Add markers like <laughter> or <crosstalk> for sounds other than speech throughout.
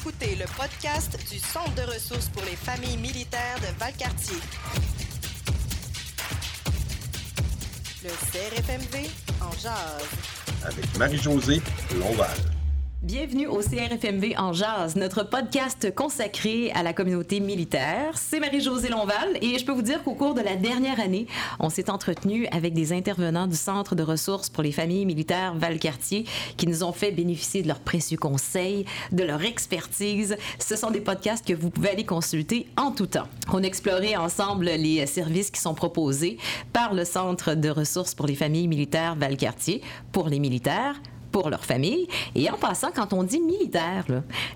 écoutez le podcast du Centre de ressources pour les familles militaires de Valcartier. Le CRFMV en jazz. Avec Marie-Josée Lonval. Bienvenue au CRFMV en jazz, notre podcast consacré à la communauté militaire. C'est Marie-Josée Lonval et je peux vous dire qu'au cours de la dernière année, on s'est entretenu avec des intervenants du Centre de ressources pour les familles militaires Valcartier qui nous ont fait bénéficier de leurs précieux conseils, de leur expertise. Ce sont des podcasts que vous pouvez aller consulter en tout temps. On a exploré ensemble les services qui sont proposés par le Centre de ressources pour les familles militaires Valcartier pour les militaires pour leur. Et en passant, quand on dit militaire,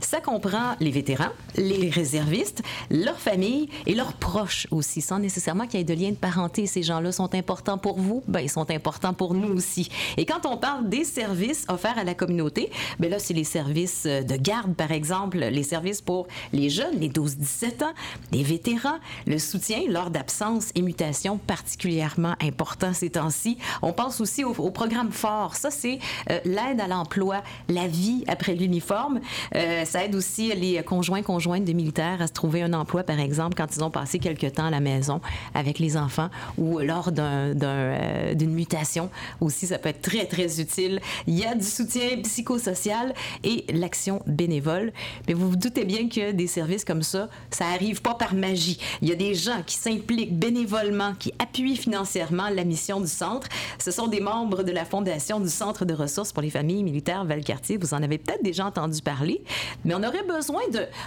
ça comprend les vétérans, les réservistes, leurs familles et leurs proches aussi, sans nécessairement qu'il y ait de lien de parenté. Ces gens-là sont importants pour vous, ben, ils sont importants pour nous aussi. Et quand on parle des services offerts à la communauté, ben là, c'est les services de garde, par exemple, les services pour les jeunes, les 12-17 ans, les vétérans, le soutien lors d'absence et mutations particulièrement important ces temps-ci. On pense aussi au, au programme fort. Ça, c'est euh, l'aide à l'emploi, la vie après l'uniforme. Euh, ça aide aussi les conjoints, conjointes de militaires à se trouver un emploi, par exemple, quand ils ont passé quelque temps à la maison avec les enfants ou lors euh, d'une mutation. Aussi, ça peut être très, très utile. Il y a du soutien psychosocial et l'action bénévole. Mais vous vous doutez bien que des services comme ça, ça arrive pas par magie. Il y a des gens qui s'impliquent bénévolement, qui appuient financièrement la mission du centre. Ce sont des membres de la fondation du Centre de ressources pour les familles militaires Valcartier. Vous en avez peut-être déjà entendu parler, mais on aurait besoin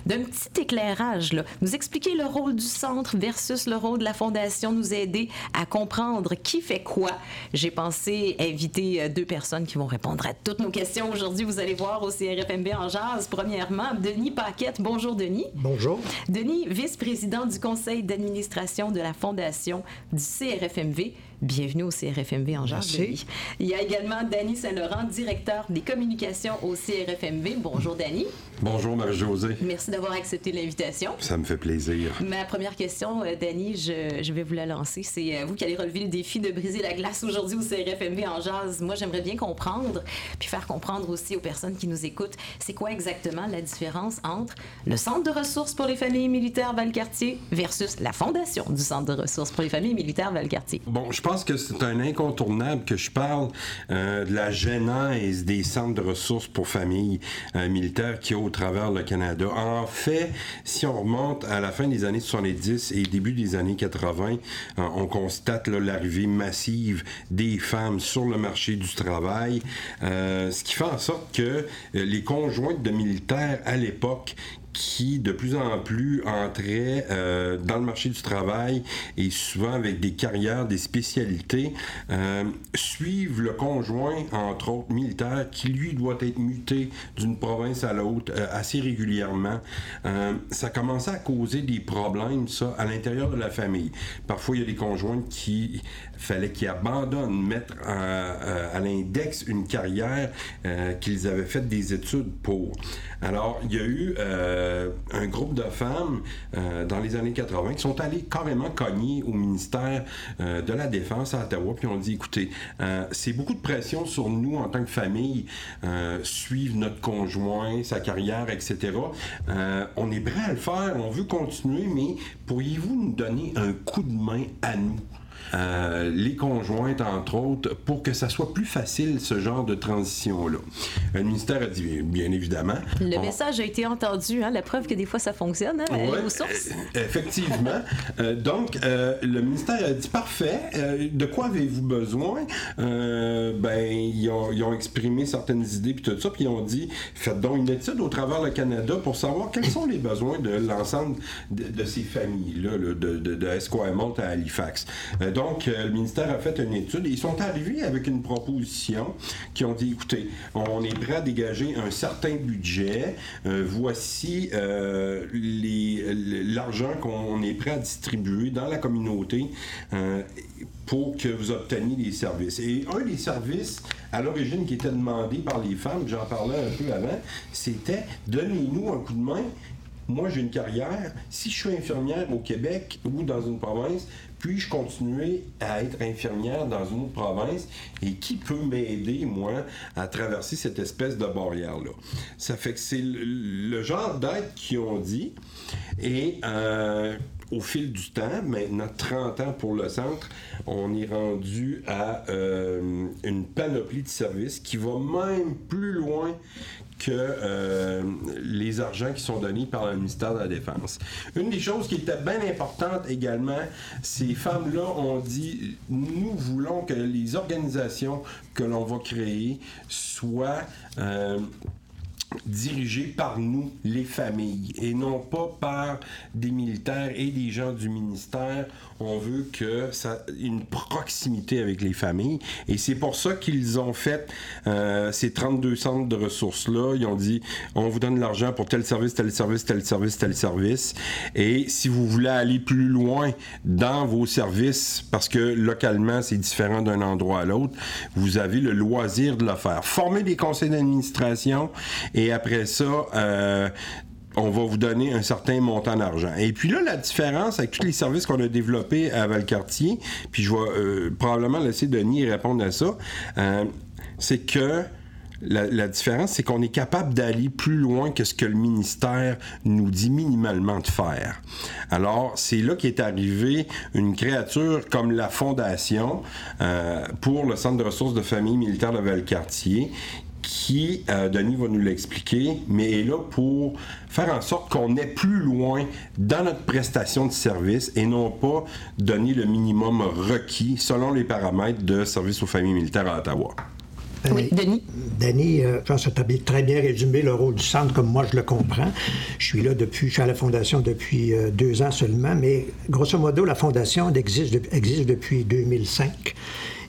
d'un petit éclairage, là. nous expliquer le rôle du centre versus le rôle de la fondation, nous aider à comprendre qui fait quoi. J'ai pensé inviter euh, deux personnes qui vont répondre à toutes nos questions aujourd'hui. Vous allez voir au CRFMB en jazz. Premièrement, Denis Paquette. Bonjour, Denis. Bonjour. Denis, vice-président du conseil d'administration de la fondation du CRFMV. Bienvenue au CRFMV en jazz. Merci. Il y a également Danny Saint-Laurent, directeur des communications au CRFMV. Bonjour, Danny. Bonjour, Marie-Josée. Merci d'avoir accepté l'invitation. Ça me fait plaisir. Ma première question, euh, Danny, je, je vais vous la lancer. C'est euh, vous qui allez relever le défi de briser la glace aujourd'hui au CRFMV en jazz. Moi, j'aimerais bien comprendre, puis faire comprendre aussi aux personnes qui nous écoutent, c'est quoi exactement la différence entre le Centre de ressources pour les familles militaires Valcartier versus la fondation du Centre de ressources pour les familles militaires Valcartier? Bon, je pense que c'est un incontournable que je parle euh, de la genèse des centres de ressources pour familles euh, militaires qui au travers le Canada. En fait, si on remonte à la fin des années 70 et début des années 80, euh, on constate l'arrivée massive des femmes sur le marché du travail, euh, ce qui fait en sorte que les conjointes de militaires à l'époque qui de plus en plus entraient euh, dans le marché du travail et souvent avec des carrières, des spécialités, euh, suivent le conjoint, entre autres militaire, qui lui doit être muté d'une province à l'autre euh, assez régulièrement. Ça commençait à causer des problèmes, ça, à l'intérieur de la famille. Parfois, il y a des conjoints qui fallait qu'ils abandonnent, mettre à, à- à l'index une carrière euh, qu'ils avaient fait des études pour. Alors, il y a eu euh, un groupe de femmes euh, dans les années 80 qui sont allées carrément cogner au ministère euh, de la Défense à Ottawa, puis ont dit, écoutez, euh, c'est beaucoup de pression sur nous en tant que famille, euh, suivre notre conjoint, sa carrière, etc. Euh, on est prêt à le faire, on veut continuer, mais pourriez-vous nous donner un coup de main à nous? Euh, les conjointes, entre autres, pour que ça soit plus facile, ce genre de transition-là. Le ministère a dit, bien, évidemment. Le on- message a été entendu, hein, la preuve que des fois ça fonctionne, hein, Ouais, aux sources. euh, effectivement. <laughs> Euh, donc, euh, le ministère a dit parfait. de quoi avez-vous besoin? Ben, ils ont, ils ont exprimé certaines idées puis tout ça, puis ils ont dit faites donc une étude au travers le Canada pour savoir quels sont les besoins de l'ensemble de, de ces familles-là, là, de, de, de Esquimalt à Halifax. Euh, donc, euh, le ministère a fait une étude et ils sont arrivés avec une proposition qui ont dit écoutez, on est prêt à dégager un certain budget. Euh, voici euh, l'argent qu'on est prêt à distribuer dans la communauté pour que vous obteniez des services. Et un des services à l'origine qui était demandé par les femmes, j'en parlais un peu avant, c'était donnez-nous un coup de main moi, j'ai une carrière. Si je suis infirmière au Québec ou dans une province, puis-je continuer à être infirmière dans une autre province et qui peut m'aider, moi, à traverser cette espèce de barrière-là? Ça fait que c'est le, genre d'aide qu'ils ont dit et euh, au fil du temps, maintenant 30 ans pour le centre, on est rendu à euh, une panoplie de services qui va même plus loin que euh, les argents qui sont donnés par le ministère de la Défense. Une des choses qui était bien importante également, ces femmes-là ont dit, nous voulons que les organisations que l'on va créer soient... Euh, dirigées par nous, les familles, et non pas par des militaires et des gens du ministère on veut que ça une proximité avec les familles. Et c'est pour ça qu'ils ont fait euh, ces 32 centres de ressources-là. Ils ont dit, on vous donne l'argent pour tel service, tel service, tel service, tel service. Et si vous voulez aller plus loin dans vos services, parce que localement, c'est différent d'un endroit à l'autre, vous avez le loisir de le faire. Former des conseils d'administration et après ça, euh, on va vous donner un certain montant d'argent. Et puis là, la différence avec tous les services qu'on a développés à Valcartier, puis je vais euh, probablement laisser Denis répondre à ça, euh, c'est que la, différence, c'est qu'on est capable d'aller plus loin que ce que le ministère nous dit minimalement de faire. Alors, c'est là qu'est arrivé une créature comme la Fondation euh, pour le Centre de ressources de famille militaire de Valcartier, qui, euh, Denis va nous l'expliquer, mais est là pour faire en sorte qu'on est plus loin dans notre prestation de service et non pas donner le minimum requis selon les paramètres de service aux familles militaires à Ottawa. Oui, Denis. Denis, euh, je pense que tu as très bien résumé le rôle du centre comme moi je le comprends. Je suis là depuis, je suis à la Fondation depuis euh, deux ans seulement, mais grosso modo, la Fondation existe, existe depuis 2005.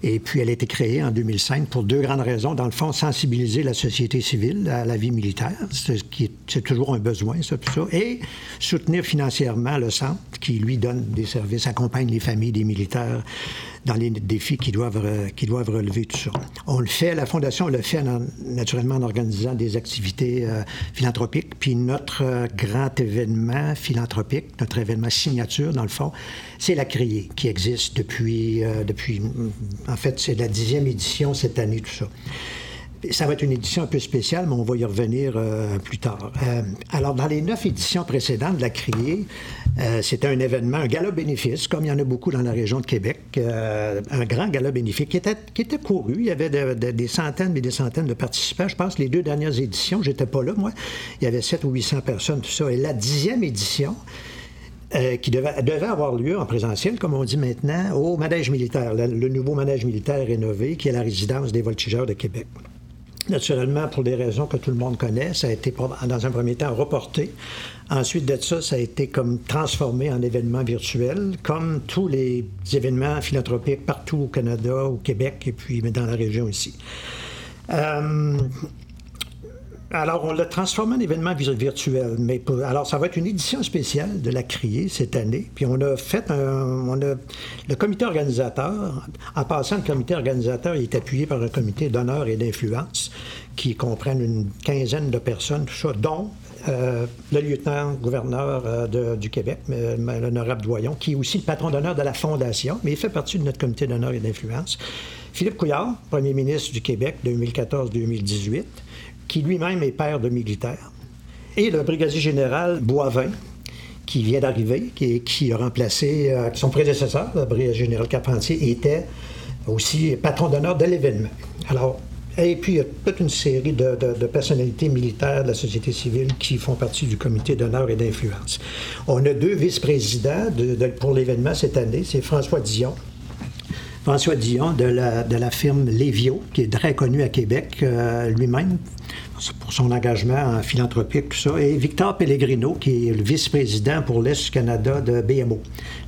Et puis, elle a été créée en 2005 pour deux grandes raisons. Dans le fond, sensibiliser la société civile à la vie militaire, c'est toujours un besoin, ça, tout ça, et soutenir financièrement le centre qui, lui, donne des services, accompagne les familles des militaires dans les défis qu'ils doivent, euh, doivent relever, tout ça. On le fait, la Fondation le fait naturellement en organisant des activités euh, philanthropiques. Puis notre euh, grand événement philanthropique, notre événement signature, dans le fond, c'est la Criée, qui existe depuis, depuis en fait, c'est la dixième édition cette année, tout ça. Ça va être une édition un peu spéciale, mais on va y revenir euh, plus tard. Euh, alors, dans les neuf éditions précédentes de la Criée, euh, c'était un événement, un gala bénéfice, comme il y en a beaucoup dans la région de Québec, un grand gala bénéfice qui était, qui était couru. Il y avait des centaines et des centaines de participants. Je pense les deux dernières éditions, j'étais pas là, moi, il y avait 700 ou 800 personnes, tout ça. Et la dixième édition, qui devait, avoir lieu en présentiel, comme on dit maintenant, au manège militaire, le nouveau manège militaire rénové, qui est la résidence des voltigeurs de Québec. Naturellement, pour des raisons que tout le monde connaît, ça a été dans un premier temps reporté. Ensuite de ça, ça a été comme transformé en événement virtuel, comme tous les événements philanthropiques partout au Canada, au Québec et puis dans la région ici. Euh, alors, on l'a transformé en événement virtuel. Mais alors, ça va être une édition spéciale de la Criée cette année. Puis on a fait un. On a, le comité organisateur, en passant, le comité organisateur est appuyé par un comité d'honneur et d'influence qui comprennent une quinzaine de personnes, tout ça, dont euh, le lieutenant-gouverneur euh, du Québec, l'honorable Doyon, qui est aussi le patron d'honneur de la Fondation, mais il fait partie de notre comité d'honneur et d'influence. Philippe Couillard, premier ministre du Québec 2014-2018 qui lui-même est père de militaires, et le brigadier général Boivin, qui vient d'arriver, qui, qui, a remplacé euh, son prédécesseur, le brigadier général Carpentier, était aussi patron d'honneur de l'événement. Alors, et puis, il y a toute une série de, personnalités militaires de la société civile qui font partie du comité d'honneur et d'influence. On a deux vice-présidents pour l'événement cette année. C'est François Dion. François Dion de la, de la firme Lévio, qui est très connu à Québec euh, lui-même, pour son engagement en philanthropique, tout ça, et Victor Pellegrino, qui est le vice-président pour l'Est du Canada de BMO,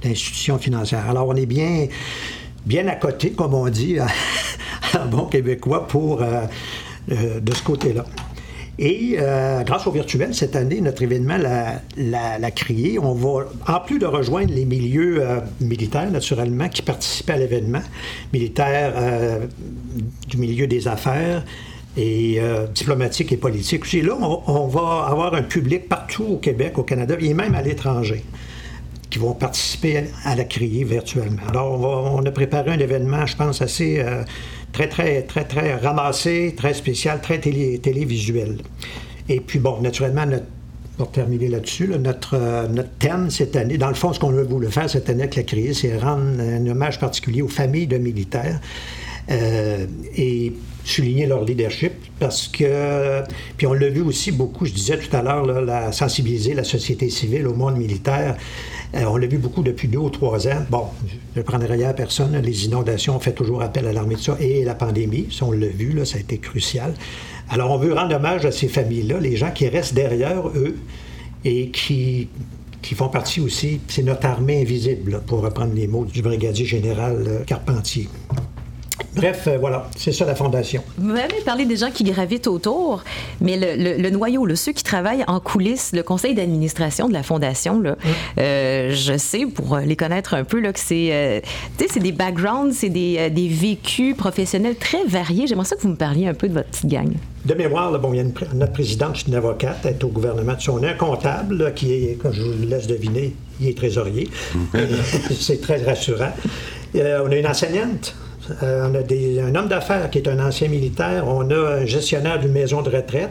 l'institution financière. Alors, on est bien, bien à côté, comme on dit <laughs> en bon québécois, pour, euh, euh, de ce côté-là. Et euh, grâce au virtuel, cette année, notre événement l'a, la, crié. On va, en plus de rejoindre les milieux militaires, naturellement, qui participaient à l'événement, militaires du milieu des affaires, et euh, et politique aussi. Là, on, va avoir un public partout au Québec, au Canada et même à l'étranger. qui vont participer à la criée virtuellement. Alors, on, a préparé un événement, je pense, assez euh, très, très, très, très ramassé, très spécial, très télévisuel. Et puis, bon, naturellement, pour terminer là-dessus, notre, euh, notre thème cette année, dans le fond, ce qu'on veut voulu faire cette année avec la criée, c'est rendre un hommage particulier aux familles de militaires. Euh, et souligner leur leadership parce que, puis on l'a vu aussi beaucoup, je disais tout à l'heure, la, sensibiliser la société civile au monde militaire. Euh, on l'a vu beaucoup depuis deux ou trois ans. Bon, je ne prendrai rien à personne. Les inondations ont fait toujours appel à l'armée de ça et la pandémie, on l'a vu, ça a été crucial. Alors on veut rendre hommage à ces familles-là, les gens qui restent derrière eux et qui qui font partie aussi, c'est notre armée invisible, pour reprendre les mots du brigadier général euh, Carpentier. Bref, euh, voilà, c'est ça la fondation. Vous avez parlé des gens qui gravitent autour, mais le, noyau, le, ceux qui travaillent en coulisses, le conseil d'administration de la fondation, là, euh, je sais, pour les connaître un peu, là, que c'est euh, c'est des backgrounds, c'est des, des, vécus professionnels très variés. J'aimerais ça que vous me parliez un peu de votre petite gang. De mémoire, là, bon, il y a une, notre présidente, une avocate, elle est au gouvernement. On a un comptable qui est, comme je vous laisse deviner, il est trésorier. <laughs> c'est très rassurant. on a une enseignante euh, on a un homme d'affaires qui est un ancien militaire. On a un gestionnaire d'une maison de retraite.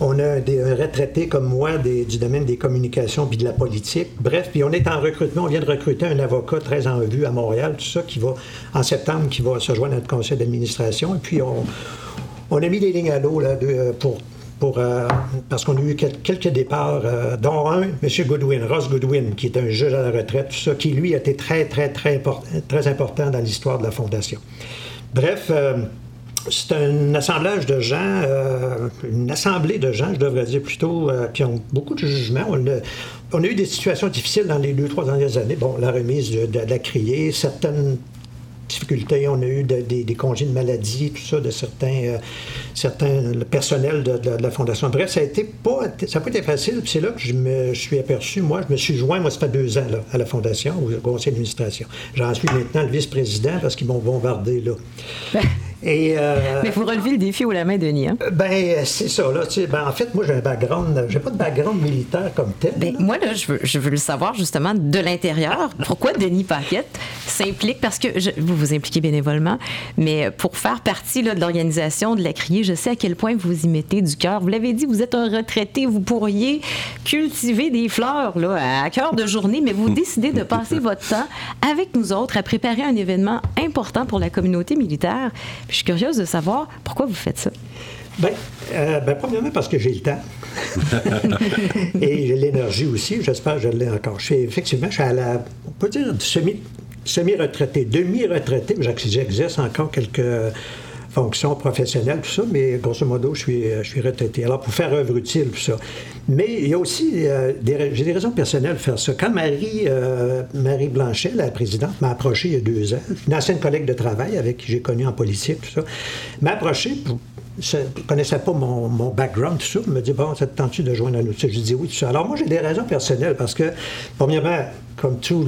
On a des, un retraité comme moi du domaine des communications puis de la politique. Bref, puis on est en recrutement. On vient de recruter un avocat très en vue à Montréal, tout ça, qui va, en septembre, qui va se joindre à notre conseil d'administration. Et puis, on, a mis des lignes à l'eau pour euh, parce qu'on a eu quelques départs, euh, dont un, M. Goodwin, Ross Goodwin, qui est un juge à la retraite, tout ça, qui lui a été très, très, très, très important dans l'histoire de la Fondation. Bref, euh, c'est un assemblage de gens, une assemblée de gens, je devrais dire plutôt, qui ont beaucoup de jugements. On a, eu des situations difficiles dans les deux, trois dernières années. Bon, la remise de, de la criée, certaines difficultés. On a eu des congés de maladie, tout ça, de certains, euh, certains le personnel de, la Fondation. Bref, ça a été pas, ça n'a pas été facile. C'est là que je me suis aperçu, moi, je me suis joint, moi, ça fait deux ans, à la Fondation, au conseil d'administration. J'en suis maintenant le vice-président parce qu'ils m'ont bombardé, là. <laughs> Euh, Mais vous relevez le défi au la main, Denis. Hein? Ben, c'est ça. Là, ben, en fait, moi, j'ai un background. J'ai pas de background militaire comme tel. Ben, moi, là, je veux, je veux le savoir justement de l'intérieur. Pourquoi Denis Paquette s'implique? Parce que vous vous impliquez bénévolement, mais pour faire partie là, de l'organisation de la criée, je sais à quel point vous y mettez du cœur. Vous l'avez dit, vous êtes un retraité. Vous pourriez cultiver des fleurs là, à cœur de journée, mais vous décidez de passer votre temps avec nous autres à préparer un événement important pour la communauté militaire suis curieuse de savoir pourquoi vous faites ça. Bien, euh, ben, premièrement parce que j'ai le temps. <laughs> Et j'ai l'énergie aussi. J'espère que je l'ai encore. Je effectivement, je suis à la, on peut dire, semi, semi-retraité, demi-retraité, mais j'exerce encore quelques fonctions professionnelles, tout ça, mais grosso modo, je suis, je suis retraité. Alors, pour faire œuvre utile, tout ça. Mais il y a aussi, euh, j'ai des raisons personnelles de faire ça. Quand Marie, euh, Marie Blanchet, la présidente, m'a approché il y a deux ans, une ancienne collègue de travail avec qui j'ai connu en politique, tout ça, m'a approché pour ne connaissait pas mon, background, tout ça. Il me dit Bon, ça te tente-tu de joindre à nous Je dis oui, tout ça. Alors, moi, j'ai des raisons personnelles parce que, premièrement, comme tout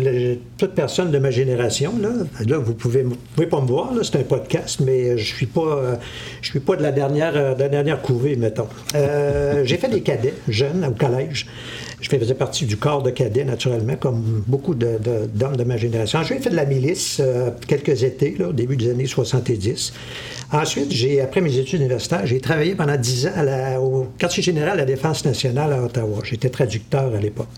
toute personne de ma génération, là, là vous pouvez, pouvez pas me voir, c'est un podcast, mais je suis pas, je suis pas de la dernière, de la dernière couvée, mettons. Euh, j'ai fait des cadets jeunes au collège. Je faisais partie du corps de cadets, naturellement, comme beaucoup d'hommes de, ma génération. J'ai fait de la milice euh, quelques étés, au début des années 70. Ensuite, après mes études universitaires, j'ai travaillé pendant dix ans au quartier général de la Défense nationale à Ottawa. J'étais traducteur à l'époque.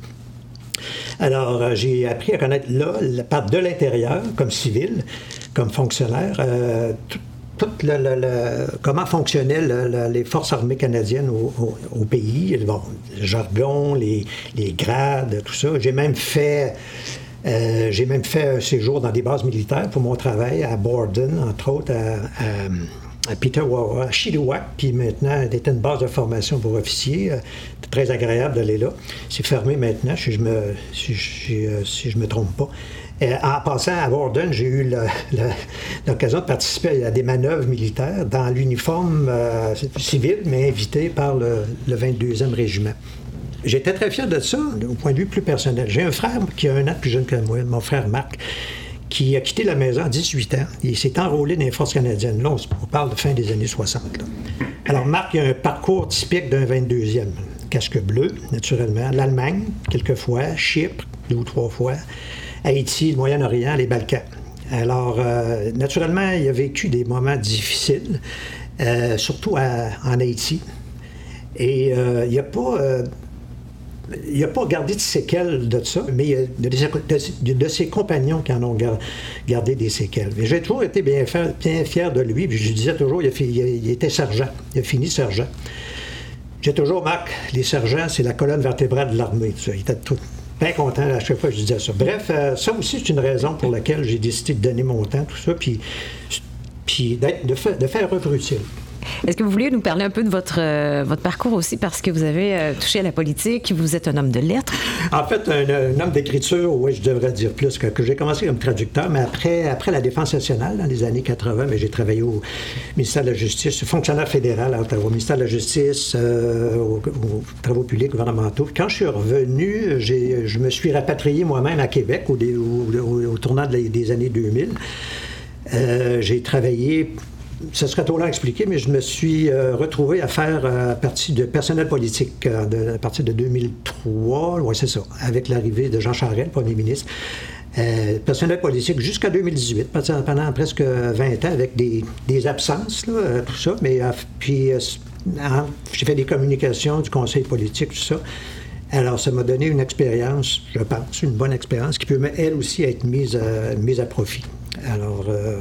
Alors, euh, j'ai appris à connaître là, la part de l'intérieur, comme civil, comme fonctionnaire, euh, tout, le, comment fonctionnaient les forces armées canadiennes au, pays, bon, le jargon, les, grades, tout ça. J'ai même fait euh, j'ai même fait un séjour dans des bases militaires pour mon travail à Borden, entre autres, à Peter à Chilliwack, qui maintenant était une base de formation pour officiers. C'est très agréable d'aller là. C'est fermé maintenant, si je me, si, euh, je me trompe pas. Euh, en passant à Borden, j'ai eu <laughs> l'occasion de participer à des manœuvres militaires dans l'uniforme civil, mais invité par le, le 22e régiment. J'étais très fier de ça, au point de vue plus personnel. J'ai un frère qui a un an plus jeune que moi, mon frère Marc, qui a quitté la maison à 18 ans. Il s'est enrôlé dans les forces canadiennes. Là, on parle de fin des années 60. Alors, Marc a un parcours typique d'un 22e. Casque bleu, naturellement. L'Allemagne, quelquefois. Chypre, deux ou trois fois. Haïti, le Moyen-Orient, les Balkans. Alors, euh, naturellement, il a vécu des moments difficiles, euh, surtout en Haïti. Et euh, il n'y a pas il n'a pas gardé de séquelles de ça, mais il y a de, ses compagnons qui en ont gardé des séquelles. Mais j'ai toujours été bien, fier, de lui. Puis je disais toujours, il, était sergent. Il a fini sergent. J'ai toujours, Marc, les sergents, c'est la colonne vertébrale de l'armée. Il était tout, bien content à chaque fois que je disais ça. Bref, euh, ça aussi, c'est une raison pour laquelle j'ai décidé de donner mon temps, tout ça, puis, de, de faire œuvre utile. Est-ce que vous vouliez nous parler un peu de votre, euh, votre parcours aussi, parce que vous avez euh, touché à la politique, vous êtes un homme de lettres? En fait, un, homme d'écriture, oui, je devrais dire plus, que, j'ai commencé comme traducteur, mais après, après la Défense nationale, dans les années 80, mais j'ai travaillé au ministère de la Justice, fonctionnaire fédéral au ministère de la Justice, euh, aux, travaux publics gouvernementaux. Quand je suis revenu, je me suis rapatrié moi-même à Québec au, au, tournant des années 2000. j'ai travaillé ce serait trop long à expliquer, mais je me suis euh, retrouvé à faire euh, partie de personnel politique euh, à partir de 2003, oui, c'est ça, avec l'arrivée de Jean Charest, premier ministre. personnel politique jusqu'à 2018, pendant presque 20 ans, avec des, absences, tout ça. Mais puis, j'ai fait des communications du conseil politique, tout ça. Alors, ça m'a donné une expérience, je pense, une bonne expérience qui peut, elle aussi, être mise à profit. Alors, euh,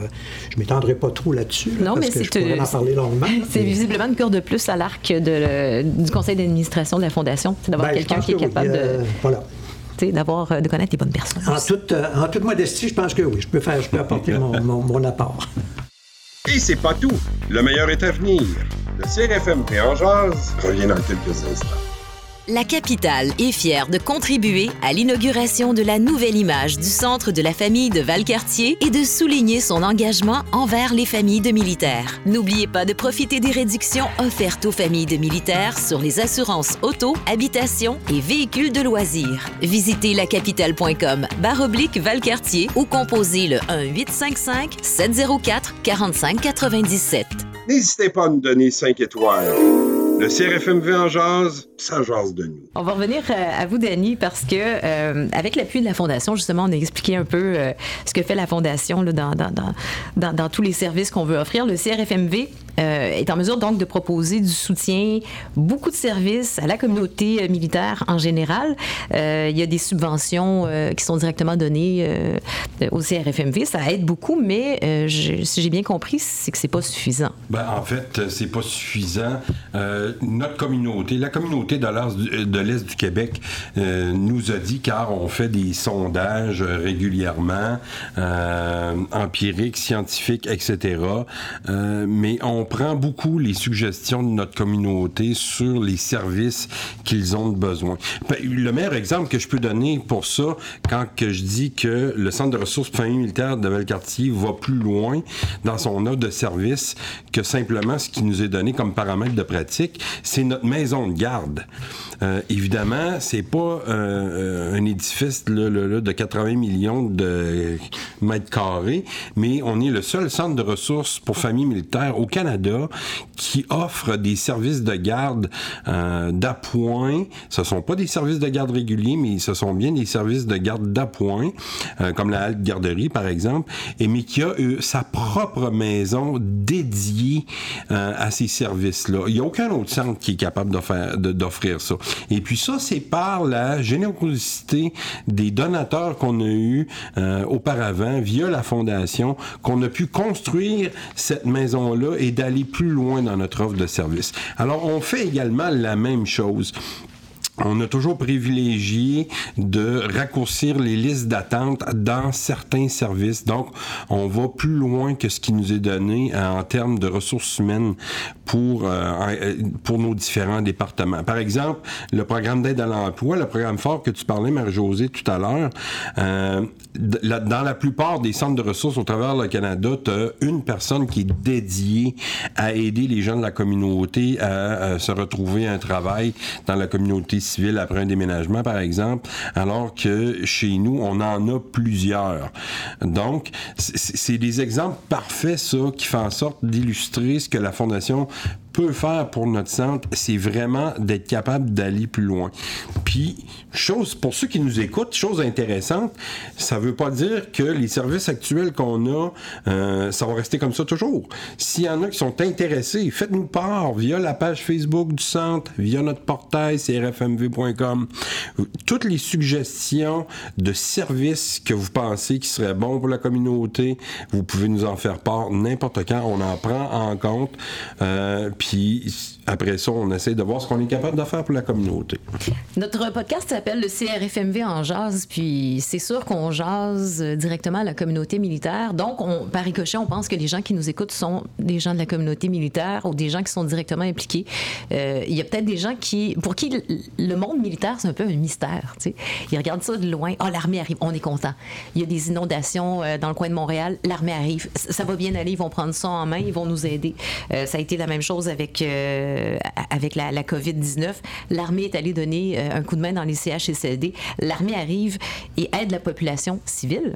je ne m'étendrai pas trop là-dessus, non, parce mais que je pourrais en parler longuement. <laughs> C'est visiblement une corde de plus à l'arc du conseil d'administration de la Fondation, c'est d'avoir ben, quelqu'un qui est capable de... Euh, voilà d'avoir euh, de connaître les bonnes personnes. En toute, en toute, modestie, je pense que oui, je peux faire, je peux apporter mon, <laughs> mon, mon, apport. Et c'est pas tout. Le meilleur est à venir. Le CRFM en jazz revient dans quelques instants la capitale est fière de contribuer à l'inauguration de la nouvelle image du Centre de la famille de Valcartier et de souligner son engagement envers les familles de militaires. N'oubliez pas de profiter des réductions offertes aux familles de militaires sur les assurances auto, habitation et véhicules de loisirs. Visitez lacapitale.com baroblique Valcartier ou composez le 1-855 704 4597. N'hésitez pas à nous donner 5 étoiles. Le CRFMV en jazz, ça jase de nous. On va revenir euh, à vous, Dany, parce que euh, avec l'appui de la Fondation, justement, on a expliqué un peu euh, ce que fait la Fondation là, dans, dans, dans, dans, tous les services qu'on veut offrir. Le CRFMV est en mesure donc de proposer du soutien, beaucoup de services à la communauté militaire en général. il y a des subventions qui sont directement données au CRFMV. Ça aide beaucoup, mais si j'ai bien compris, c'est que c'est pas suffisant. Ben, en fait, c'est pas suffisant notre communauté, la communauté de l'Est du Québec euh, nous a dit, car on fait des sondages régulièrement, euh, empiriques, scientifiques, etc., euh, mais on prend beaucoup les suggestions de notre communauté sur les services qu'ils ont besoin. Ben, le meilleur exemple que je peux donner pour ça, quand que je dis que le Centre de ressources famille militaire de Valcartier va plus loin dans son offre de service que simplement ce qui nous est donné comme paramètre de pratique, c'est notre maison de garde. Euh, évidemment, c'est pas euh, un édifice de 80 millions de mètres carrés, mais on est le seul centre de ressources pour familles militaires au Canada qui offre des services de garde euh, d'appoint. Ce sont pas des services de garde réguliers, mais ce sont bien des services de garde d'appoint, comme la halte garderie par exemple, et mais qui a sa propre maison dédiée à ces services-là. Il n'y a aucun autre centre qui est capable d'offrir ça. Et puis ça, c'est par la générosité des donateurs qu'on a eu euh, auparavant via la fondation qu'on a pu construire cette maison-là et d'aller plus loin dans notre offre de service. Alors, on fait également la même chose on a toujours privilégié de raccourcir les listes d'attente dans certains services. Donc, on va plus loin que ce qui nous est donné euh, en termes de ressources humaines pour, euh, euh, pour nos différents départements. Par exemple, le programme d'aide à l'emploi, le programme fort que tu parlais, Marie-Josée, tout à l'heure, dans la plupart des centres de ressources au travers le Canada, tu as une personne qui est dédiée à aider les gens de la communauté à, à se retrouver un travail dans la communauté civile après un déménagement, par exemple, alors que chez nous, on en a plusieurs. Donc, c'est des exemples parfaits, ça, qui font en sorte d'illustrer ce que la Fondation peut faire pour notre centre, c'est vraiment d'être capable d'aller plus loin. Puis, chose, pour ceux qui nous écoutent, chose intéressante, ça veut pas dire que les services actuels qu'on a, euh, ça va rester comme ça toujours. S'il y en a qui sont intéressés, faites-nous part via la page Facebook du centre, via notre portail crfmv.com. Toutes les suggestions de services que vous pensez qui seraient bons pour la communauté, vous pouvez nous en faire part n'importe quand. On en prend en compte. Euh, puis après ça, on essaie de voir ce qu'on est capable de faire pour la communauté. Notre podcast s'appelle le CRFMV en jazz, puis c'est sûr qu'on jase directement à la communauté militaire. Donc, on, par ricochet, on pense que les gens qui nous écoutent sont des gens de la communauté militaire ou des gens qui sont directement impliqués. Euh, il y a peut-être des gens qui, pour qui le monde militaire, c'est un peu un mystère. Tu sais. Ils regardent ça de loin. Ah, oh, l'armée arrive, on est content. Il y a des inondations euh, dans le coin de Montréal, l'armée arrive. Ça va bien aller, ils vont prendre ça en main, ils vont nous aider. Euh, ça a été la même chose avec avec la, COVID-19. L'armée est allée donner euh, un coup de main dans les CHSLD. L'armée arrive et aide la population civile.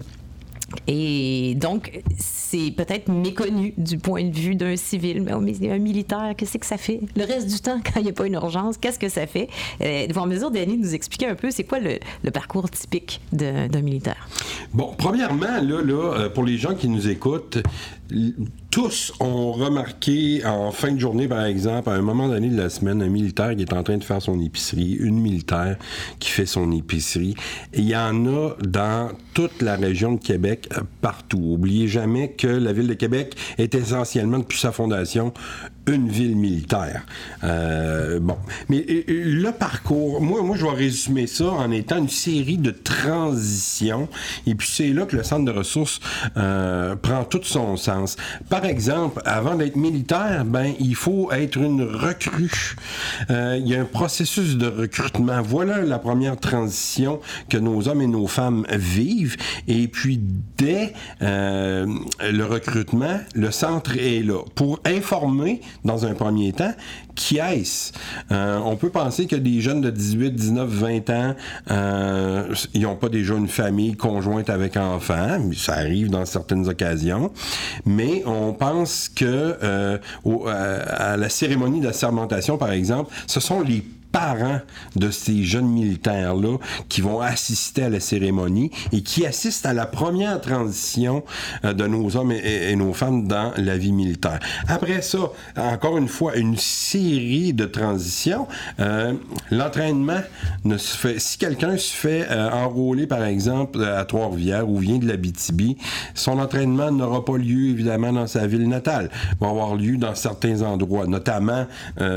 Et donc, c'est peut-être méconnu du point de vue d'un civil, mais un militaire, qu'est-ce que ça fait? Le reste du temps, quand il n'y a pas une urgence, qu'est-ce que ça fait? Euh, vous en mesure, de nous expliquer un peu, c'est quoi le, parcours typique d'un militaire? Bon, premièrement, là, là, pour les gens qui nous écoutent, tous ont remarqué en fin de journée, par exemple, à un moment donné de la semaine, un militaire qui est en train de faire son épicerie, une militaire qui fait son épicerie. Il y en a dans toute la région de Québec, euh, partout. Oubliez jamais que la ville de Québec est essentiellement, depuis sa fondation, une ville militaire. Euh, bon, mais le parcours, moi, moi, je vais résumer ça en étant une série de transitions, et puis c'est là que le centre de ressources euh, prend tout son sens. Exemple, avant d'être militaire, ben, il faut être une recrue. Euh, il y a un processus de recrutement. Voilà la première transition que nos hommes et nos femmes vivent, et puis dès le recrutement, le centre est là pour informer dans un premier temps, qui est-ce? Euh, on peut penser que des jeunes de 18, 19, 20 ans, euh, ils n'ont pas déjà une famille conjointe avec enfants, ça arrive dans certaines occasions, mais on pense que euh, à la cérémonie d'assermentation, par exemple, ce sont les parents de ces jeunes militaires-là qui vont assister à la cérémonie et qui assistent à la première transition euh, de nos hommes et, nos femmes dans la vie militaire. Après ça, encore une fois, une série de transitions. Euh, l'entraînement ne se fait... Si quelqu'un se fait euh, enrôler, par exemple, à Trois-Rivières ou vient de la BTB, son entraînement n'aura pas lieu, évidemment, dans sa ville natale. Il va avoir lieu dans certains endroits, notamment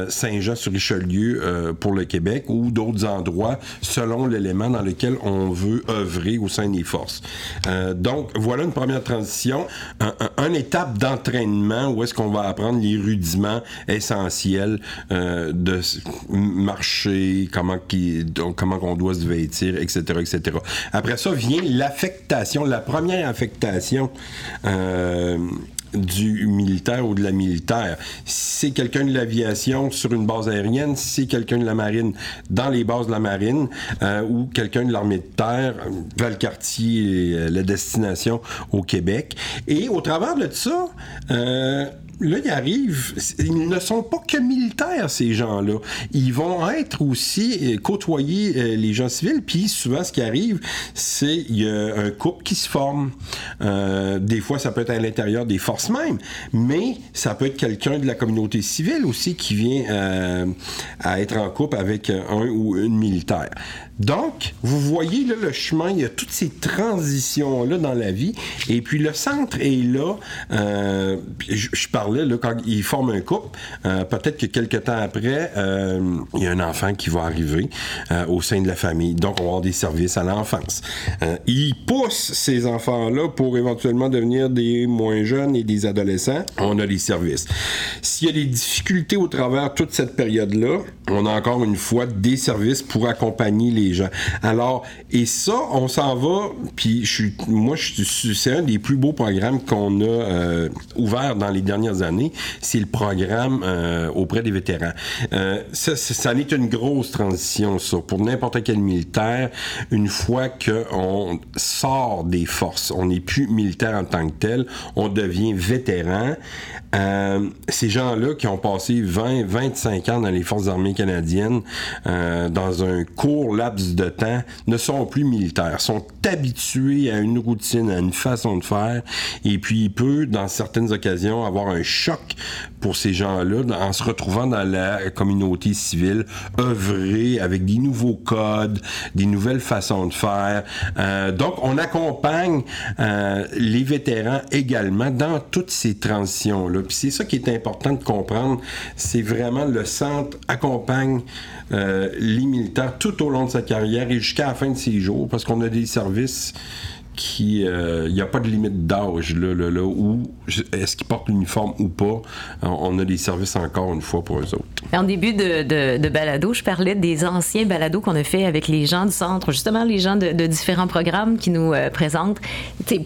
Saint-Jean-sur-Richelieu le Québec ou d'autres endroits selon l'élément dans lequel on veut œuvrer au sein des forces. Euh, donc, voilà une première transition, un, un, étape d'entraînement où est-ce qu'on va apprendre les rudiments essentiels euh, de marcher, comment, qui, donc, comment on doit se vêtir, etc., etc. Après ça vient l'affectation, la première affectation. Euh, du militaire ou de la militaire. C'est quelqu'un de l'aviation sur une base aérienne, si c'est quelqu'un de la marine dans les bases de la marine euh, ou quelqu'un de l'armée de terre, Valcartier, euh, la destination au Québec. Et au travers de ça, euh, là, ils arrivent, ils ne sont pas que militaires, ces gens-là. Ils vont être aussi euh, côtoyer euh, les gens civils, puis souvent, ce qui arrive, c'est il y a un couple qui se forme. Euh, des fois, ça peut être à l'intérieur des forces même, mais ça peut être quelqu'un de la communauté civile aussi qui vient à être en couple avec un ou une militaire. Donc, vous voyez là, le chemin, il y a toutes ces transitions-là dans la vie. Et puis le centre est là. Euh, je, parlais, là, quand il forme un couple, euh, peut-être que quelques temps après, euh, il y a un enfant qui va arriver au sein de la famille. Donc, on va avoir des services à l'enfance. il pousse ces enfants-là pour éventuellement devenir des moins jeunes et des adolescents. On a des services. S'il y a des difficultés au travers toute cette période-là, on a encore une fois des services pour accompagner les gens. Alors, et ça, on s'en va, puis moi, c'est un des plus beaux programmes qu'on a euh, ouvert dans les dernières années, c'est le programme euh, auprès des vétérans. Euh, ça, ça, ça est une grosse transition, ça, pour n'importe quel militaire. Une fois qu'on sort des forces, on n'est plus militaire en tant que tel, on devient vétéran. Euh, ces gens-là qui ont passé 20, 25 ans dans les forces armées canadiennes, dans un court laps de temps, ne sont plus militaires, sont habitués à une routine, à une façon de faire, et puis il peut, dans certaines occasions, avoir un choc pour ces gens-là en se retrouvant dans la communauté civile, œuvrer avec des nouveaux codes, des nouvelles façons de faire. Euh, donc, on accompagne euh, les vétérans également dans toutes ces transitions-là. Puis c'est ça qui est important de comprendre, c'est vraiment le centre accompagne euh, les militaires tout au long de sa carrière et jusqu'à la fin de ses jours, parce qu'on a des services qui il euh, n'y a pas de limite d'âge là, là, là où est-ce qu'ils portent l'uniforme ou pas? On a des services encore une fois pour eux autres. En début de, de, de balado je parlais des anciens balados qu'on a fait avec les gens du centre justement les gens de, de différents programmes qui nous euh, présentent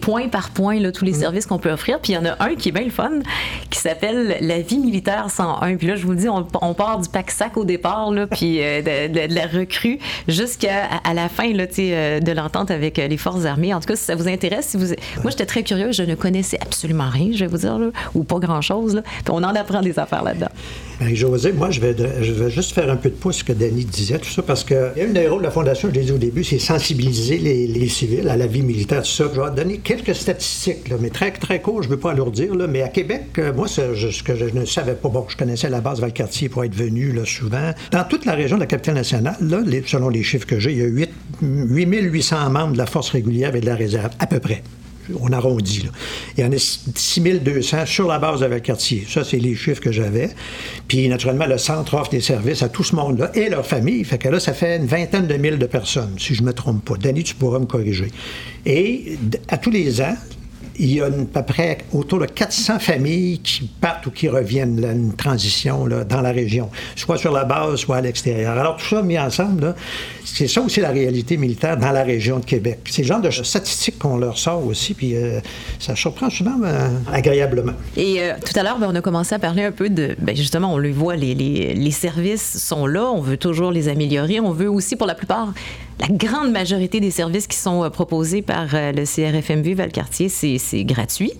point par point là, tous les mm. services qu'on peut offrir. Puis il y en a un qui est bien le fun qui s'appelle la vie militaire 101 puis là je vous le dis on, on part du pack sac au départ là puis euh, de, de, la recrue jusqu'à à la fin là, euh, de l'entente avec les forces armées. En tout cas ça vous intéresse, moi j'étais très curieux, je ne connaissais absolument rien, je vais vous dire, ou pas grand-chose. On en apprend des affaires là-dedans. José, moi, je vais, je juste faire un peu de pouce ce que Danny disait, tout ça, parce que une des rôles de la Fondation, je l'ai dit au début, c'est sensibiliser les, civils à la vie militaire, tout ça. Je vais donner quelques statistiques, mais très, très court, je ne veux pas alourdir, mais à Québec, euh, moi, ce que je ne savais pas, bon, je connaissais la base Valcartier pour être venu souvent. Dans toute la région de la capitale nationale, selon les chiffres que j'ai, il y a 8, 8800 membres de la force régulière et de la réserve, à peu près on arrondit. Là. Il y en a 6200 sur la base de Valcartier. Ça, c'est les chiffres que j'avais. Puis, naturellement, le centre offre des services à tout ce monde-là et leur famille. Fait que là, ça fait une vingtaine de mille de personnes, si je ne me trompe pas. Danny, tu pourras me corriger. Et à tous les ans, il y a à peu près autour de 400 familles qui partent ou qui reviennent, une transition dans la région, soit sur la base, soit à l'extérieur. Alors, tout ça mis ensemble, c'est ça aussi la réalité militaire dans la région de Québec. C'est le genre de statistiques qu'on leur sort aussi, puis euh, ça surprend souvent euh, agréablement. Et euh, tout à l'heure, ben, on a commencé à parler un peu de, ben, justement, on le voit, les, les services sont là, on veut toujours les améliorer, on veut aussi, pour la plupart, la grande majorité des services qui sont proposés par le CRFMV Valcartier, c'est gratuit.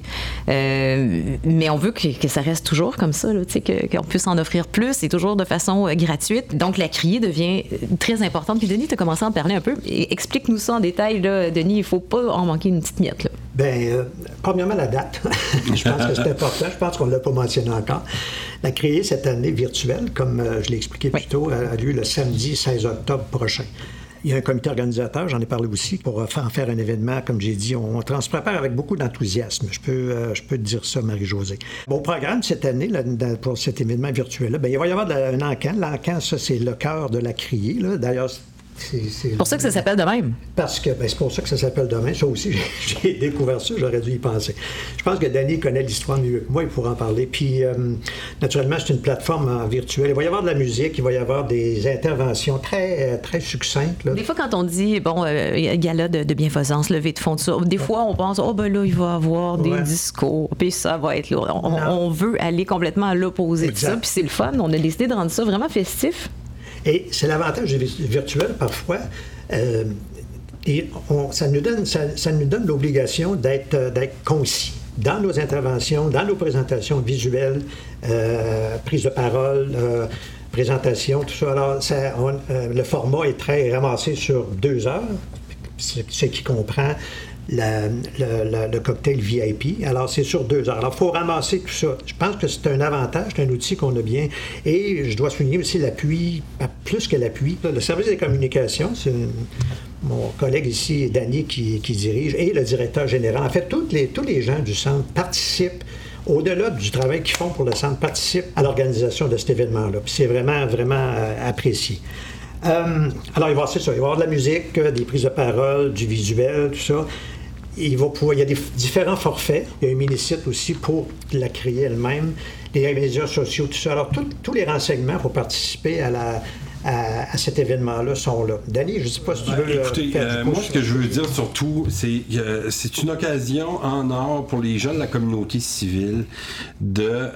Euh, mais on veut que, que, ça reste toujours comme ça, qu'on puisse en offrir plus et toujours de façon euh, gratuite. Donc, la criée devient très importante. Puis, Denis, tu as commencé à en parler un peu. Explique-nous ça en détail, là, Denis. Il ne faut pas en manquer une petite miette. Là. Bien, euh, premièrement, la date. <laughs> je pense que c'est important. Je pense qu'on ne l'a pas mentionné encore. La criée cette année virtuelle, comme je l'ai expliqué plus tôt, a lieu le samedi 16 octobre prochain. Il y a un comité organisateur, j'en ai parlé aussi, pour en faire un événement, comme j'ai dit. On, on se prépare avec beaucoup d'enthousiasme. Je peux, euh, je peux te dire ça, Marie-Josée. Bon programme cette année, là, pour cet événement virtuel-là, ben, il va y avoir un encan. L'encan, ça, c'est le cœur de la criée. D'ailleurs, c'est pour ça que ça s'appelle de même. Parce que ben, c'est pour ça que ça s'appelle de même. Ça aussi, <laughs> j'ai découvert ça, j'aurais dû y penser. Je pense que Danny connaît l'histoire mieux que moi, il pourra en parler. Puis, euh, naturellement, c'est une plateforme virtuelle. Il va y avoir de la musique, il va y avoir des interventions très, très succinctes. Des fois, quand on dit, bon, euh, gala de, de bienfaisance, levée de fonds, tout ça, des fois, on pense, oh, ben là, il va y avoir des discours, puis ça va être lourd. On, on, veut aller complètement à l'opposé de ça, puis c'est le fun. On a décidé de rendre ça vraiment festif. Et c'est l'avantage virtuel parfois. Euh, ça nous donne, ça, nous donne l'obligation d'être, euh, d'être concis dans nos interventions, dans nos présentations visuelles, euh, prise de parole, présentation, tout ça. Alors, le format est très ramassé sur deux heures, ce qui comprend le cocktail VIP. Alors, c'est sur deux heures. Alors, il faut ramasser tout ça. Je pense que c'est un avantage, c'est un outil qu'on a bien. Et je dois souligner aussi l'appui, plus que l'appui. Le service des communications, c'est mon collègue ici, Danny, qui, dirige, et le directeur général. En fait, les, tous les gens du centre participent au-delà du travail qu'ils font pour le centre, participent à l'organisation de cet événement-là. C'est vraiment, vraiment euh, apprécié. Euh, alors, il va, ça, il va y avoir de la musique, euh, des prises de parole, du visuel, tout ça. Il, va y a différents forfaits. Il y a un mini-site aussi pour la créer elle-même, les médias sociaux, tout ça. Alors, tous les renseignements pour participer à la, à, cet événement-là sont là. Danny, je ne sais pas si tu veux. Écoutez, moi, ce que je veux dire surtout, c'est que c'est une occasion en or pour les gens de la communauté civile de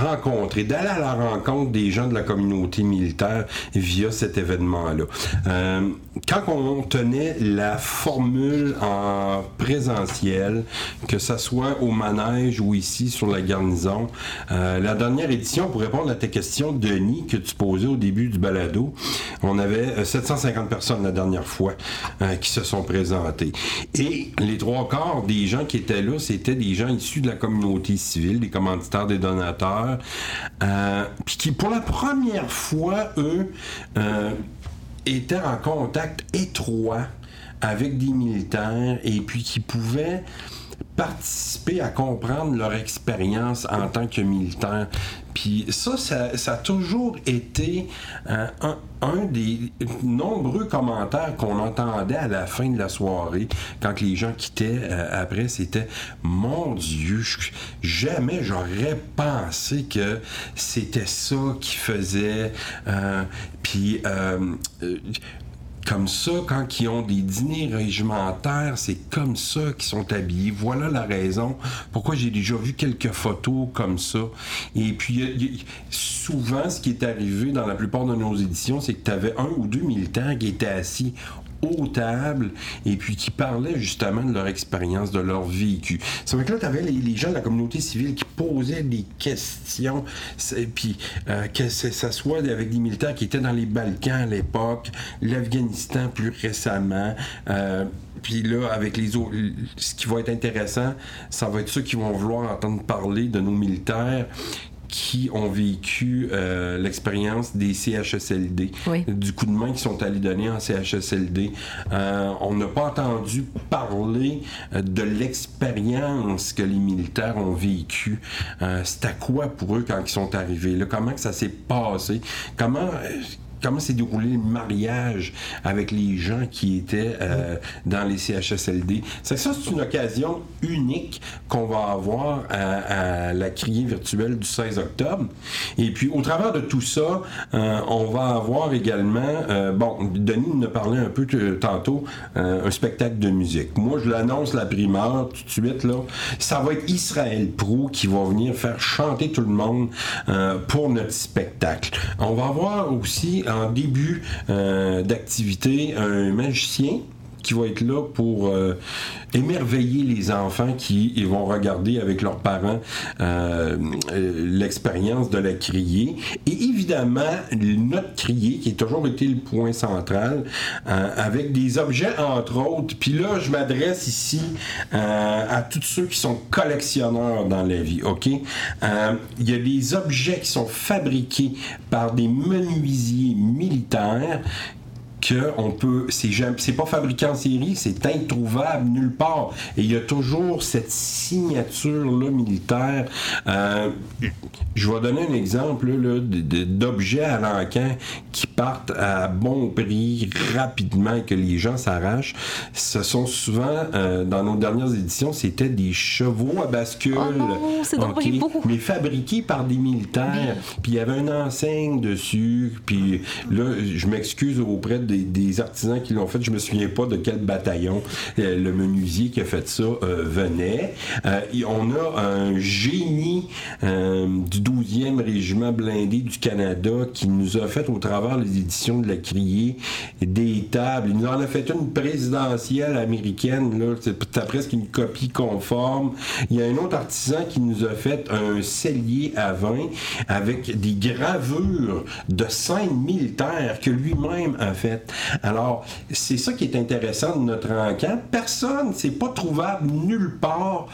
rencontrer, d'aller à la rencontre des gens de la communauté militaire via cet événement-là. quand on tenait la formule en présentiel, que ce soit au manège ou ici sur la garnison. Euh, la dernière édition, pour répondre à tes questions, Denis, que tu posais au début du on avait 750 euh, personnes la dernière fois euh, qui se sont présentées. Et les trois quarts des gens qui étaient là, c'était des gens issus de la communauté civile, des commanditaires, des donateurs, puis qui, pour la première fois, eux, étaient en contact étroit avec des militaires et puis qui pouvaient participer à comprendre leur expérience en tant que militaire. Puis ça, ça, a toujours été euh, un, des nombreux commentaires qu'on entendait à la fin de la soirée, quand les gens quittaient euh, après, c'était « Mon Dieu, jamais j'aurais pensé que c'était ça qui faisait... Euh, puis comme ça, quand ils ont des dîners régimentaires, c'est comme ça qu'ils sont habillés. Voilà la raison pourquoi j'ai déjà vu quelques photos comme ça. Et puis, souvent, ce qui est arrivé dans la plupart de nos éditions, c'est que tu avais un ou deux militaires qui étaient assis tables et puis qui parlaient justement de leur expérience, de leur vécu. C'est vrai que là, tu avais les, gens de la communauté civile qui posaient des questions, puis euh, que ça soit avec des militaires qui étaient dans les Balkans à l'époque, l'Afghanistan plus récemment. Euh, puis là, avec les autres, ce qui va être intéressant, ça va être ceux qui vont vouloir entendre parler de nos militaires qui ont vécu euh, l'expérience des CHSLD, du coup de main qu'ils sont allés donner en CHSLD. Euh, on n'a pas entendu parler euh, de l'expérience que les militaires ont vécu. C'est à quoi pour eux quand ils sont arrivés? Là, comment que ça s'est passé? Comment comment s'est déroulé le mariage avec les gens qui étaient euh, dans les CHSLD. C'est ça, c'est une occasion unique qu'on va avoir à, la criée virtuelle du 16 octobre. Et puis, au travers de tout ça, euh, on va avoir également, euh, bon, Denis nous a parlé un peu tantôt, un spectacle de musique. Moi, je l'annonce la primeur tout de suite, là. Ça va être Israël Pro qui va venir faire chanter tout le monde pour notre spectacle. On va avoir aussi en début euh, d'activité un magicien qui va être là pour euh, émerveiller les enfants qui vont regarder avec leurs parents euh, l'expérience de la criée. Et évidemment, notre criée, qui a toujours été le point central, avec des objets, entre autres. Puis là, je m'adresse ici à tous ceux qui sont collectionneurs dans la vie, OK? Il y a des objets qui sont fabriqués par des menuisiers militaires que on peut, c'est pas fabriqué en série, c'est introuvable nulle part. Et il y a toujours cette signature-là militaire. Euh, je vais donner un exemple d'objets à l'encan qui partent à bon prix rapidement et que les gens s'arrachent. Ce sont souvent, euh, dans nos dernières éditions, c'était des chevaux à bascule. Oh mais fabriqués par des militaires. Puis il y avait une enseigne dessus. Puis là, je m'excuse auprès de des, artisans qui l'ont fait. Je me souviens pas de quel bataillon euh, le menuisier qui a fait ça euh, venait. Euh, on a un génie du 12e régiment blindé du Canada qui nous a fait au travers des éditions de la Criée des tables. Il nous en a fait une présidentielle américaine. Là, c'est presque une copie conforme. Il y a un autre artisan qui nous a fait un cellier à vin avec des gravures de scènes militaires que lui-même a fait. Alors, c'est ça qui est intéressant de notre enquête. Personne, c'est pas trouvable nulle part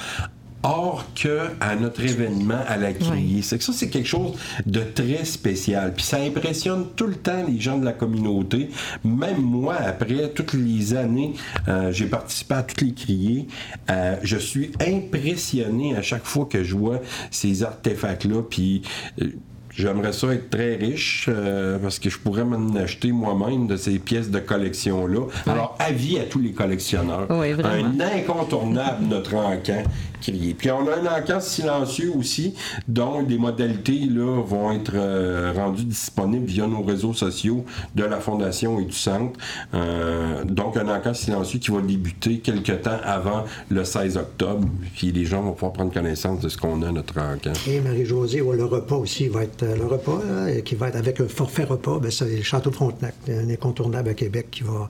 Or que à notre événement à la criée. C'est que ça, c'est quelque chose de très spécial. Puis ça impressionne tout le temps les gens de la communauté. Même moi, après toutes les années, euh, j'ai participé à toutes les criées. Euh, je suis impressionné à chaque fois que je vois ces artefacts-là. Puis euh, J'aimerais ça être très riche euh, parce que je pourrais m'en acheter moi-même de ces pièces de collection-là. Alors, avis à tous les collectionneurs. Oui, un incontournable, notre encan, crier. Puis on a un encas silencieux aussi, dont les modalités là, vont être euh, rendues disponibles via nos réseaux sociaux de la Fondation et du Centre. Euh, donc un encas silencieux qui va débuter quelques temps avant le 16 octobre. Puis les gens vont pouvoir prendre connaissance de ce qu'on a, notre encas. Et Marie-Josée, le repas aussi va être le repas, qui va être avec un forfait repas. Ben, c'est le Château Frontenac, un incontournable à Québec qui va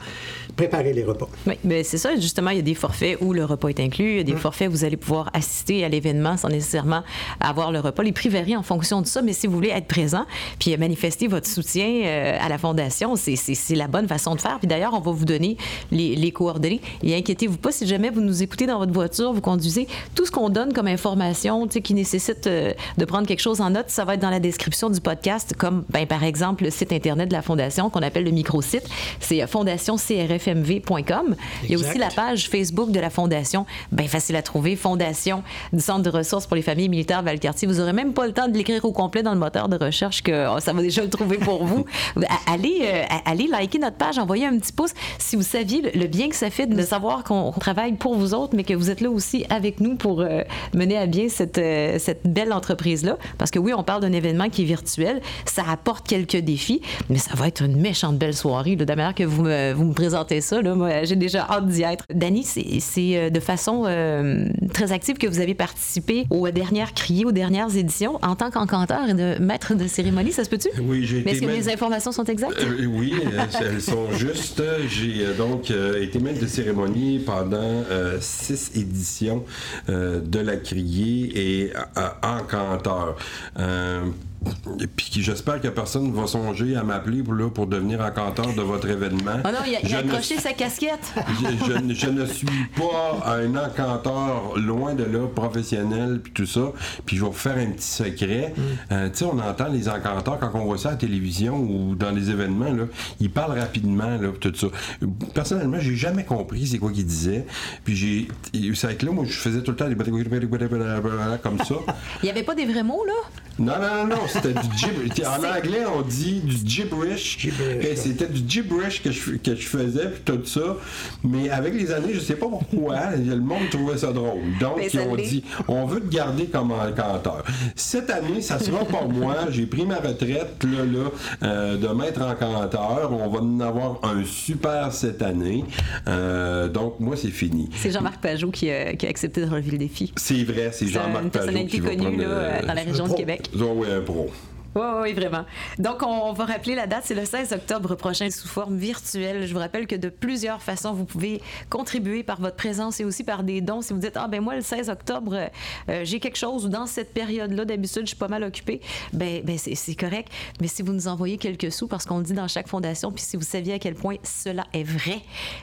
préparer les repas. Oui, mais c'est ça, justement, il y a des forfaits où le repas est inclus, il y a des hum. forfaits où vous allez pouvoir assister à l'événement sans nécessairement avoir le repas. Les prix varient en fonction de ça, mais si vous voulez être présent puis manifester votre soutien euh, à la Fondation, c'est la bonne façon de faire. Puis d'ailleurs, on va vous donner les, les coordonnées. Et inquiétez-vous pas, si jamais vous nous écoutez dans votre voiture, vous conduisez, tout ce qu'on donne comme information qui nécessite euh, de prendre quelque chose en note, ça va être dans la description du podcast, comme ben, par exemple le site Internet de la Fondation qu'on appelle le microsite. C'est fondationcrfmv.com. Il y a aussi la page Facebook de la Fondation, bien facile à trouver, Fondation du Centre de ressources pour les familles militaires Valcartier. Vous n'aurez même pas le temps de l'écrire au complet dans le moteur de recherche que oh, ça va déjà le trouver pour vous. <laughs> allez, euh, allez liker notre page, envoyez un petit pouce si vous saviez le, bien que ça fait de savoir qu'on travaille pour vous autres, mais que vous êtes là aussi avec nous pour euh, mener à bien cette, euh, cette belle entreprise-là. Parce que oui, on parle d'un événement qui est virtuel, ça apporte quelques défis, mais ça va être une méchante belle soirée. de la manière que vous me, vous me présentez ça, là, moi, j'ai déjà hâte d'y être. Dani, c'est de façon très active que vous avez participé aux dernières criées, aux dernières éditions en tant qu'encanteur et de maître de cérémonie, ça se peut-tu? Oui, j'ai été. est-ce que mes informations sont exactes? Euh, oui, elles sont <laughs> justes. J'ai euh, donc euh, été maître de cérémonie pendant six éditions de la criée et encanteur. Et puis j'espère que personne ne va songer à m'appeler pour, pour devenir encanteur de votre événement. Oh non, il a, accroché sa casquette. Je, ne suis pas un encanteur, loin de là, professionnel, puis tout ça. Puis je vais vous faire un petit secret. Mm. Euh, tu sais, on entend les encanteurs quand on voit ça à la télévision ou dans les événements, là, ils parlent rapidement, là, tout ça. Personnellement, j'ai jamais compris c'est quoi qu'ils disaient. Puis j'ai... C'est avec là, moi, je faisais tout le temps des... comme ça. Il n'y avait pas des vrais mots, là? Non, non, non, non c'était du gibberish. En anglais, on dit du gibberish. C'était du gibberish que je, que je faisais, puis tout ça. Mais avec les années, je sais pas pourquoi, le monde trouvait ça drôle. Donc, ils ont dit, on veut te garder comme encanteur. Cette année, ça sera pas <laughs> moi. J'ai pris ma retraite, là, là, euh, de maître encanteur. On va en avoir un super cette année. Euh, donc, moi, c'est fini. C'est Jean-Marc Pajot qui, a accepté de relever le défi. C'est vrai, c'est Jean-Marc Pajot qui va prendre, là, dans la région de Québec. Oh, oui, un pro. novel Oui, vraiment. Donc, on va rappeler la date, c'est le 16 octobre prochain sous forme virtuelle. Je vous rappelle que de plusieurs façons, vous pouvez contribuer par votre présence et aussi par des dons. Si vous dites, ah ben moi, le 16 octobre, euh, j'ai quelque chose ou dans cette période-là, d'habitude, je suis pas mal occupée, ben, ben c'est correct. Mais si vous nous envoyez quelques sous, parce qu'on le dit dans chaque fondation, puis si vous saviez à quel point cela est vrai,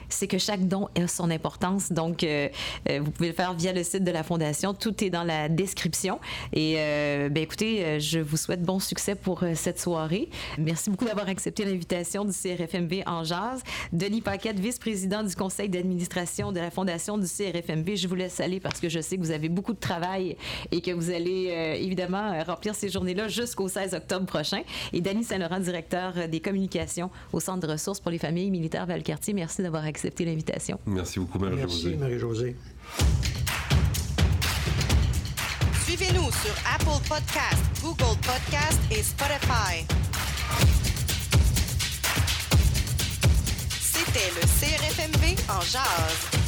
c'est que chaque don a son importance. Donc, euh, euh, vous pouvez le faire via le site de la fondation. Tout est dans la description. Et, ben écoutez, je vous souhaite bon succès pour euh, cette soirée. Merci beaucoup d'avoir accepté l'invitation du CRFMV en jazz. Denis Paquette, vice-président du conseil d'administration de la fondation du CRFMV, je vous laisse aller parce que je sais que vous avez beaucoup de travail et que vous allez euh, évidemment euh, remplir ces journées-là jusqu'au 16 octobre prochain. Et Denis Saint-Laurent, directeur des communications au Centre de ressources pour les familles militaires Valcartier, merci d'avoir accepté l'invitation. Merci beaucoup, Marie-Josée. Merci, Marie-Josée. Suivez-nous sur Apple Podcast, Google Podcast et Spotify. C'était le CRFMV en jazz.